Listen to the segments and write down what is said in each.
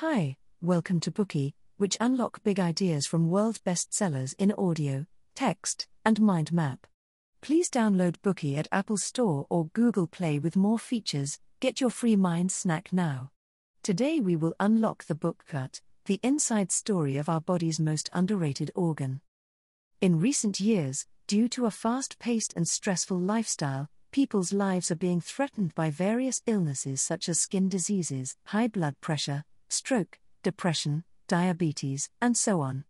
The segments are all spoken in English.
Hi, welcome to Bookey, which unlock big ideas from world bestsellers in audio, text, and mind map. Please download Bookey at Apple Store or Google Play with more features. Get your free mind snack now. Today we will unlock the book Gut, the inside story of our body's most underrated organ. In recent years, due to a fast paced and stressful lifestyle, people's lives are being threatened by various illnesses such as skin diseases, high blood pressure, stroke, depression, diabetes, and so on.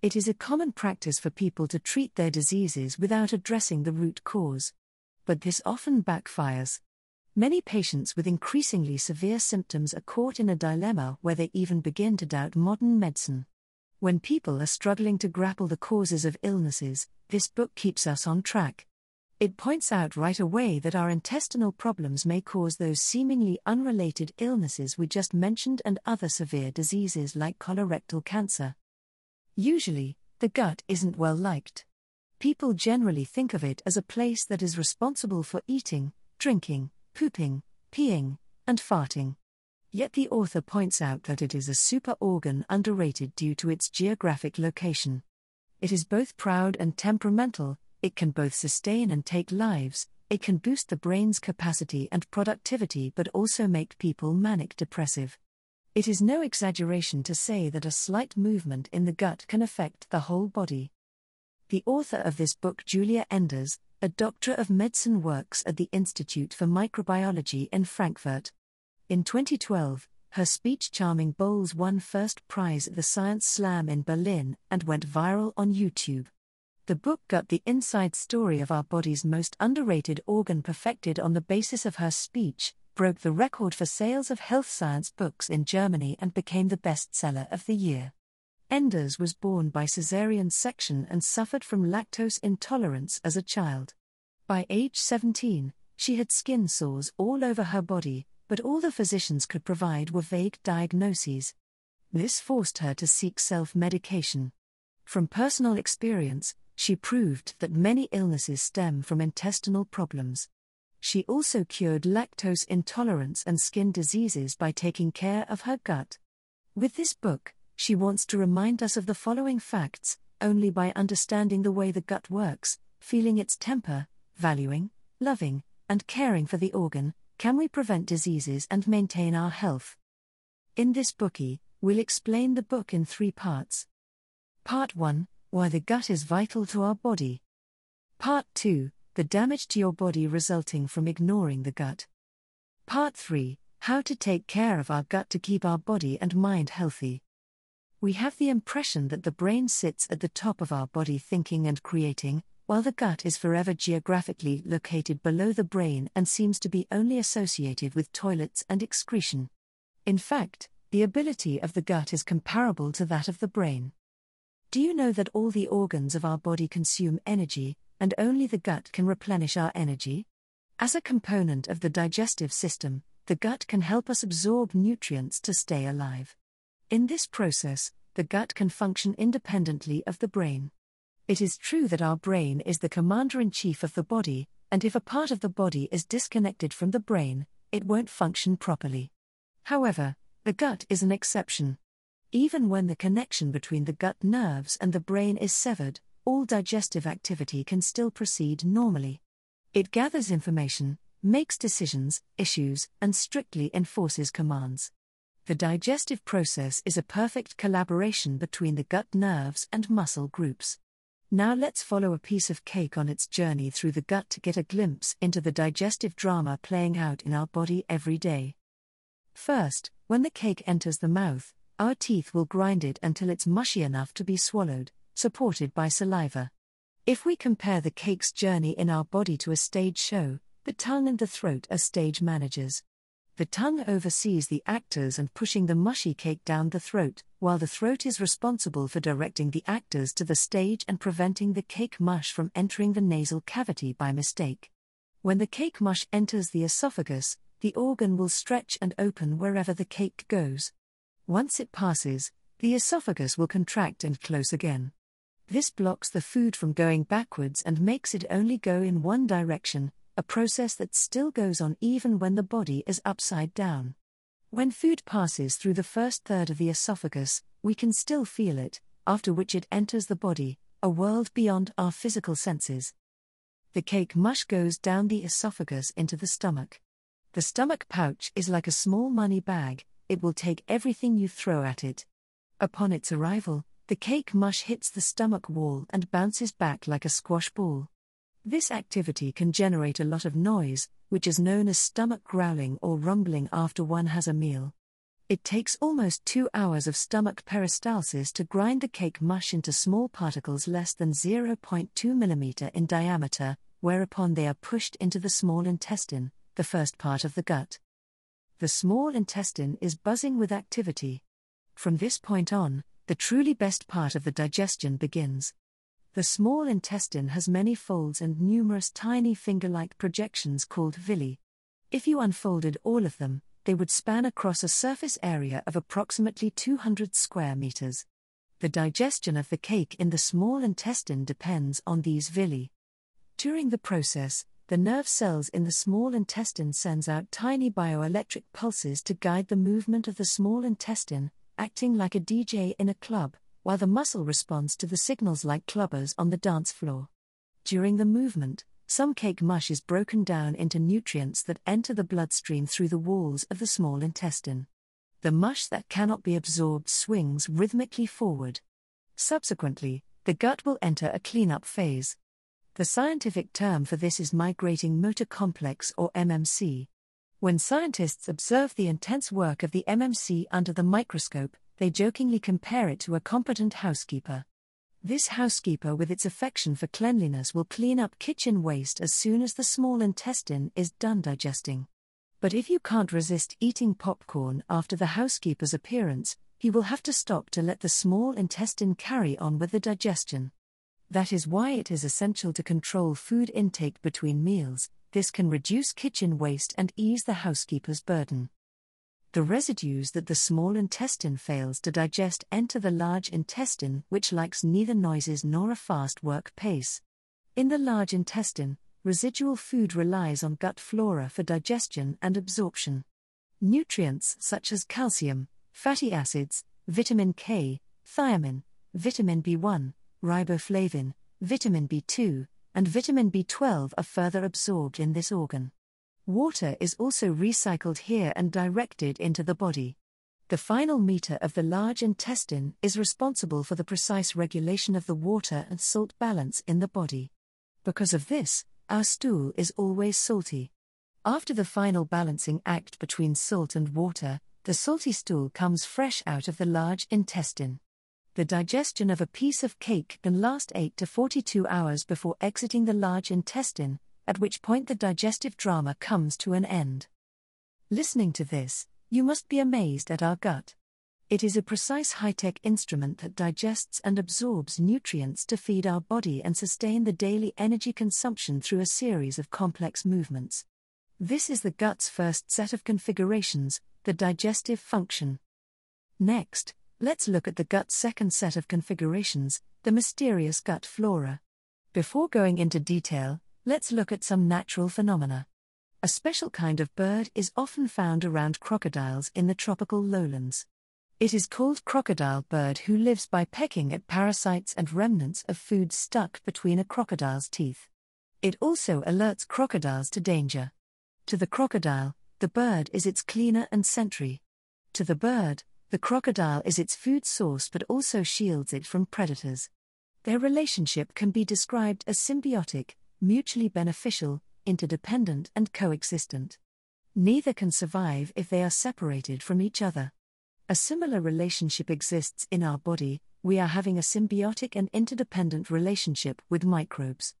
It is a common practice for people to treat their diseases without addressing the root cause. But this often backfires. Many patients with increasingly severe symptoms are caught in a dilemma where they even begin to doubt modern medicine. When people are struggling to grapple the causes of illnesses, this book keeps us on track. It points out right away that our intestinal problems may cause those seemingly unrelated illnesses we just mentioned and other severe diseases like colorectal cancer. Usually, the gut isn't well liked. People generally think of it as a place that is responsible for eating, drinking, pooping, peeing, and farting. Yet the author points out that it is a super organ underrated due to its geographic location. It is both proud and temperamental, it can both sustain and take lives, it can boost the brain's capacity and productivity but also make people manic depressive. It is no exaggeration to say that a slight movement in the gut can affect the whole body. The author of this book, Giulia Enders, a doctor of medicine, works at the Institute for Microbiology in Frankfurt. In 2012, her speech Charming Bowels won first prize at the Science Slam in Berlin and went viral on YouTube. The book Gut the inside story of our body's most underrated organ perfected on the basis of her speech, broke the record for sales of health science books in Germany, and became the bestseller of the year. Enders was born by caesarean section and suffered from lactose intolerance as a child. By age 17, she had skin sores all over her body, but all the physicians could provide were vague diagnoses. This forced her to seek self medication. From personal experience, she proved that many illnesses stem from intestinal problems. She also cured lactose intolerance and skin diseases by taking care of her gut. With this book, she wants to remind us of the following facts only by understanding the way the gut works, feeling its temper, valuing, loving, and caring for the organ, can we prevent diseases and maintain our health. In this Bookey, we'll explain the book in three parts. Part 1 why the gut is vital to our body. Part 2 The damage to your body resulting from ignoring the gut. Part 3 How to take care of our gut to keep our body and mind healthy. We have the impression that the brain sits at the top of our body thinking and creating, while the gut is forever geographically located below the brain and seems to be only associated with toilets and excretion. In fact, the ability of the gut is comparable to that of the brain. Do you know that all the organs of our body consume energy, and only the gut can replenish our energy? As a component of the digestive system, the gut can help us absorb nutrients to stay alive. In this process, the gut can function independently of the brain. It is true that our brain is the commander in chief of the body, and if a part of the body is disconnected from the brain, it won't function properly. However, the gut is an exception. Even when the connection between the gut nerves and the brain is severed, all digestive activity can still proceed normally. It gathers information, makes decisions, issues, and strictly enforces commands. The digestive process is a perfect collaboration between the gut nerves and muscle groups. Now let's follow a piece of cake on its journey through the gut to get a glimpse into the digestive drama playing out in our body every day. First, when the cake enters the mouth, our teeth will grind it until it's mushy enough to be swallowed, supported by saliva. If we compare the cake's journey in our body to a stage show, the tongue and the throat are stage managers. The tongue oversees the actors and pushing the mushy cake down the throat, while the throat is responsible for directing the actors to the stage and preventing the cake mush from entering the nasal cavity by mistake. When the cake mush enters the esophagus, the organ will stretch and open wherever the cake goes. Once it passes, the esophagus will contract and close again. This blocks the food from going backwards and makes it only go in one direction, a process that still goes on even when the body is upside down. When food passes through the first third of the esophagus, we can still feel it, after which it enters the body, a world beyond our physical senses. The cake mush goes down the esophagus into the stomach. The stomach pouch is like a small money bag, it will take everything you throw at it. Upon its arrival, the cake mush hits the stomach wall and bounces back like a squash ball. This activity can generate a lot of noise, which is known as stomach growling or rumbling after one has a meal. It takes almost two hours of stomach peristalsis to grind the cake mush into small particles less than 0.2 mm in diameter, whereupon they are pushed into the small intestine, the first part of the gut. The small intestine is buzzing with activity. From this point on, the truly best part of the digestion begins. The small intestine has many folds and numerous tiny finger like projections called villi. If you unfolded all of them, they would span across a surface area of approximately 200 square meters. The digestion of the cake in the small intestine depends on these villi. During the process, the nerve cells in the small intestine sends out tiny bioelectric pulses to guide the movement of the small intestine, acting like a DJ in a club, while the muscle responds to the signals like clubbers on the dance floor. During the movement, some cake mush is broken down into nutrients that enter the bloodstream through the walls of the small intestine. The mush that cannot be absorbed swings rhythmically forward. Subsequently, the gut will enter a cleanup phase. The scientific term for this is migrating motor complex or MMC. When scientists observe the intense work of the MMC under the microscope, they jokingly compare it to a competent housekeeper. This housekeeper, with its affection for cleanliness, will clean up kitchen waste as soon as the small intestine is done digesting. But if you can't resist eating popcorn after the housekeeper's appearance, he will have to stop to let the small intestine carry on with the digestion. That is why it is essential to control food intake between meals, this can reduce kitchen waste and ease the housekeeper's burden. The residues that the small intestine fails to digest enter the large intestine, which likes neither noises nor a fast work pace. In the large intestine, residual food relies on gut flora for digestion and absorption. Nutrients such as calcium, fatty acids, vitamin K, thiamine, vitamin B1, riboflavin, vitamin B2, and vitamin B12 are further absorbed in this organ. Water is also recycled here and directed into the body. The final meter of the large intestine is responsible for the precise regulation of the water and salt balance in the body. Because of this, our stool is always salty. After the final balancing act between salt and water, the salty stool comes fresh out of the large intestine. The digestion of a piece of cake can last 8 to 42 hours before exiting the large intestine, at which point the digestive drama comes to an end. Listening to this, you must be amazed at our gut. It is a precise high tech instrument that digests and absorbs nutrients to feed our body and sustain the daily energy consumption through a series of complex movements. This is the gut's first set of configurations, the digestive function. Next, let's look at the gut's second set of configurations, the mysterious gut flora. Before going into detail, let's look at some natural phenomena. A special kind of bird is often found around crocodiles in the tropical lowlands. It is called crocodile bird who lives by pecking at parasites and remnants of food stuck between a crocodile's teeth. It also alerts crocodiles to danger. To the crocodile, the bird is its cleaner and sentry. To the bird, the crocodile is its food source but also shields it from predators. Their relationship can be described as symbiotic, mutually beneficial, interdependent, and coexistent. Neither can survive if they are separated from each other. A similar relationship exists in our body, we are having a symbiotic and interdependent relationship with microbes.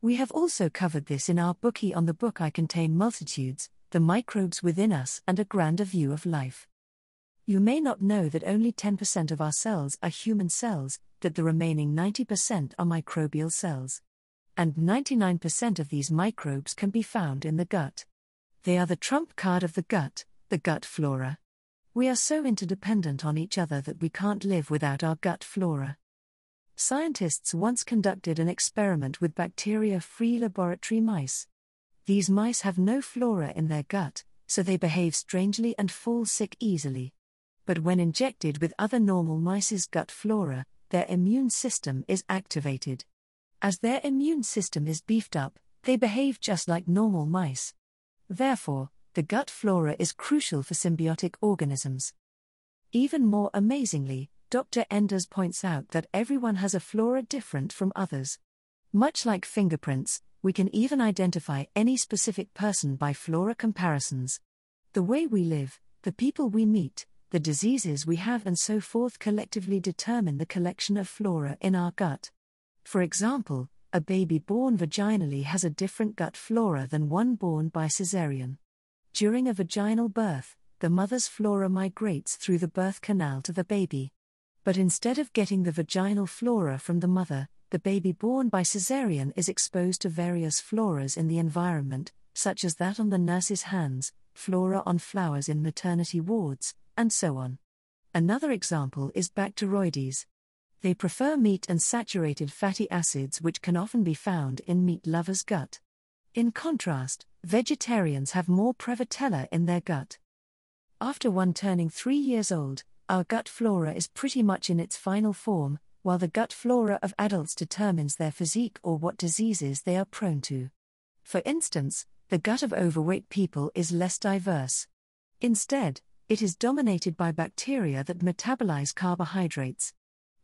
We have also covered this in our Bookey on the book I Contain Multitudes The Microbes Within Us and a Grander View of Life. You may not know that only 10% of our cells are human cells, that the remaining 90% are microbial cells and 99% of these microbes can be found in the gut. They are the trump card of the gut, the gut flora. We are so interdependent on each other that we can't live without our gut flora. Scientists once conducted an experiment with bacteria free laboratory mice. These mice have no flora in their gut, so they behave strangely and fall sick easily. But when injected with other normal mice's gut flora, their immune system is activated. As their immune system is beefed up, they behave just like normal mice. Therefore, the gut flora is crucial for symbiotic organisms. Even more amazingly, Dr. Enders points out that everyone has a flora different from others. Much like fingerprints, we can even identify any specific person by flora comparisons. The way we live, the people we meet, the diseases we have, and so forth collectively determine the collection of flora in our gut. For example, a baby born vaginally has a different gut flora than one born by caesarean. During a vaginal birth, the mother's flora migrates through the birth canal to the baby. But instead of getting the vaginal flora from the mother, the baby born by caesarean is exposed to various floras in the environment, such as that on the nurse's hands, flora on flowers in maternity wards, and so on. Another example is Bacteroides. They prefer meat and saturated fatty acids, which can often be found in meat lovers' gut. In contrast, vegetarians have more Prevotella in their gut. After one turning three years old, our gut flora is pretty much in its final form, while the gut flora of adults determines their physique or what diseases they are prone to. For instance, the gut of overweight people is less diverse. Instead, it is dominated by bacteria that metabolize carbohydrates.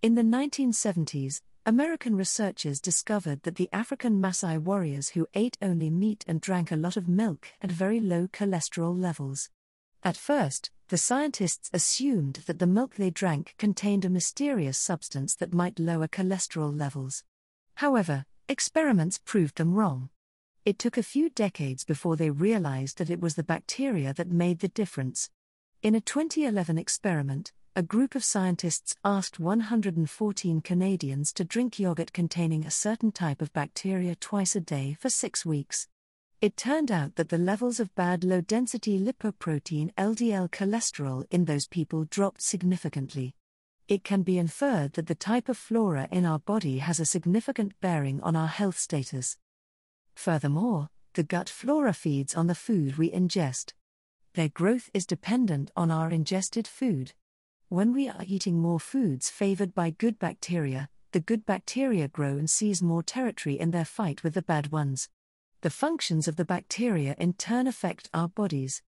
In the 1970s, American researchers discovered that the African Maasai warriors who ate only meat and drank a lot of milk had very low cholesterol levels. At first, the scientists assumed that the milk they drank contained a mysterious substance that might lower cholesterol levels. However, experiments proved them wrong. It took a few decades before they realized that it was the bacteria that made the difference. In a 2011 experiment, a group of scientists asked 114 Canadians to drink yogurt containing a certain type of bacteria twice a day for six weeks. It turned out that the levels of bad low density lipoprotein LDL cholesterol in those people dropped significantly. It can be inferred that the type of flora in our body has a significant bearing on our health status. Furthermore, the gut flora feeds on the food we ingest. Their growth is dependent on our ingested food. When we are eating more foods favored by good bacteria, the good bacteria grow and seize more territory in their fight with the bad ones. The functions of the bacteria in turn affect our bodies.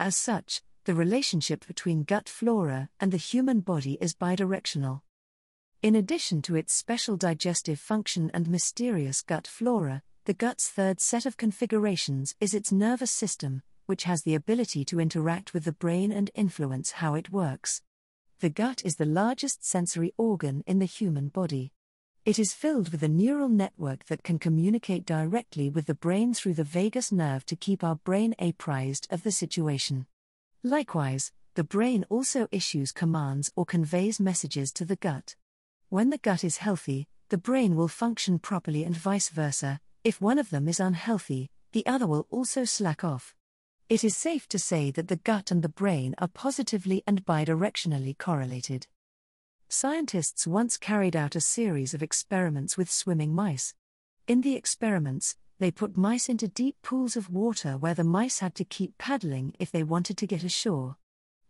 As such, the relationship between gut flora and the human body is bidirectional. In addition to its special digestive function and mysterious gut flora, the gut's third set of configurations is its nervous system, which has the ability to interact with the brain and influence how it works. The gut is the largest sensory organ in the human body. It is filled with a neural network that can communicate directly with the brain through the vagus nerve to keep our brain apprised of the situation. Likewise, the brain also issues commands or conveys messages to the gut. When the gut is healthy, the brain will function properly and vice versa. If one of them is unhealthy, the other will also slack off. It is safe to say that the gut and the brain are positively and bidirectionally correlated. Scientists once carried out a series of experiments with swimming mice. In the experiments, they put mice into deep pools of water where the mice had to keep paddling if they wanted to get ashore.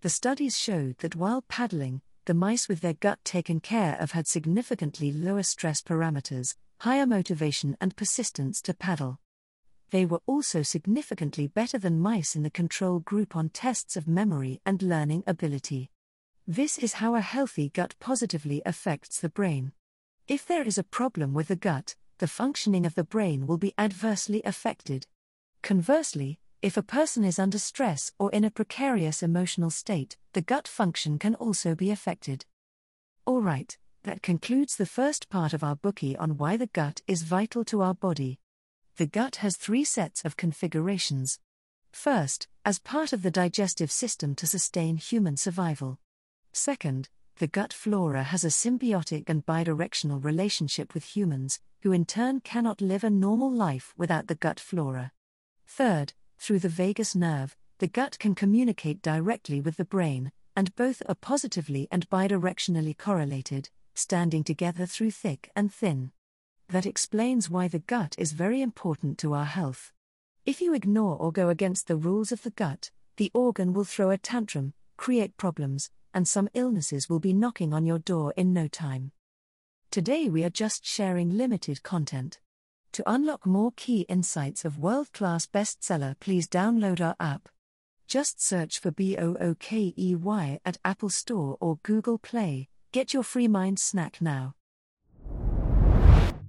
The studies showed that while paddling, the mice with their gut taken care of had significantly lower stress parameters, higher motivation, and persistence to paddle they were also significantly better than mice in the control group on tests of memory and learning ability. This is how a healthy gut positively affects the brain. If there is a problem with the gut, the functioning of the brain will be adversely affected. Conversely, if a person is under stress or in a precarious emotional state, the gut function can also be affected. Alright, that concludes the first part of our Bookey on why the gut is vital to our body. The gut has three sets of configurations. First, as part of the digestive system to sustain human survival. Second, the gut flora has a symbiotic and bidirectional relationship with humans, who in turn cannot live a normal life without the gut flora. Third, through the vagus nerve, the gut can communicate directly with the brain, and both are positively and bidirectionally correlated, standing together through thick and thin that explains why the gut is very important to our health. If you ignore or go against the rules of the gut, the organ will throw a tantrum, create problems, and some illnesses will be knocking on your door in no time. Today we are just sharing limited content. To unlock more key insights of world class bestseller, please download our app. Just search for B O O K E Y at Apple Store or Google Play. Get your free mind snack now.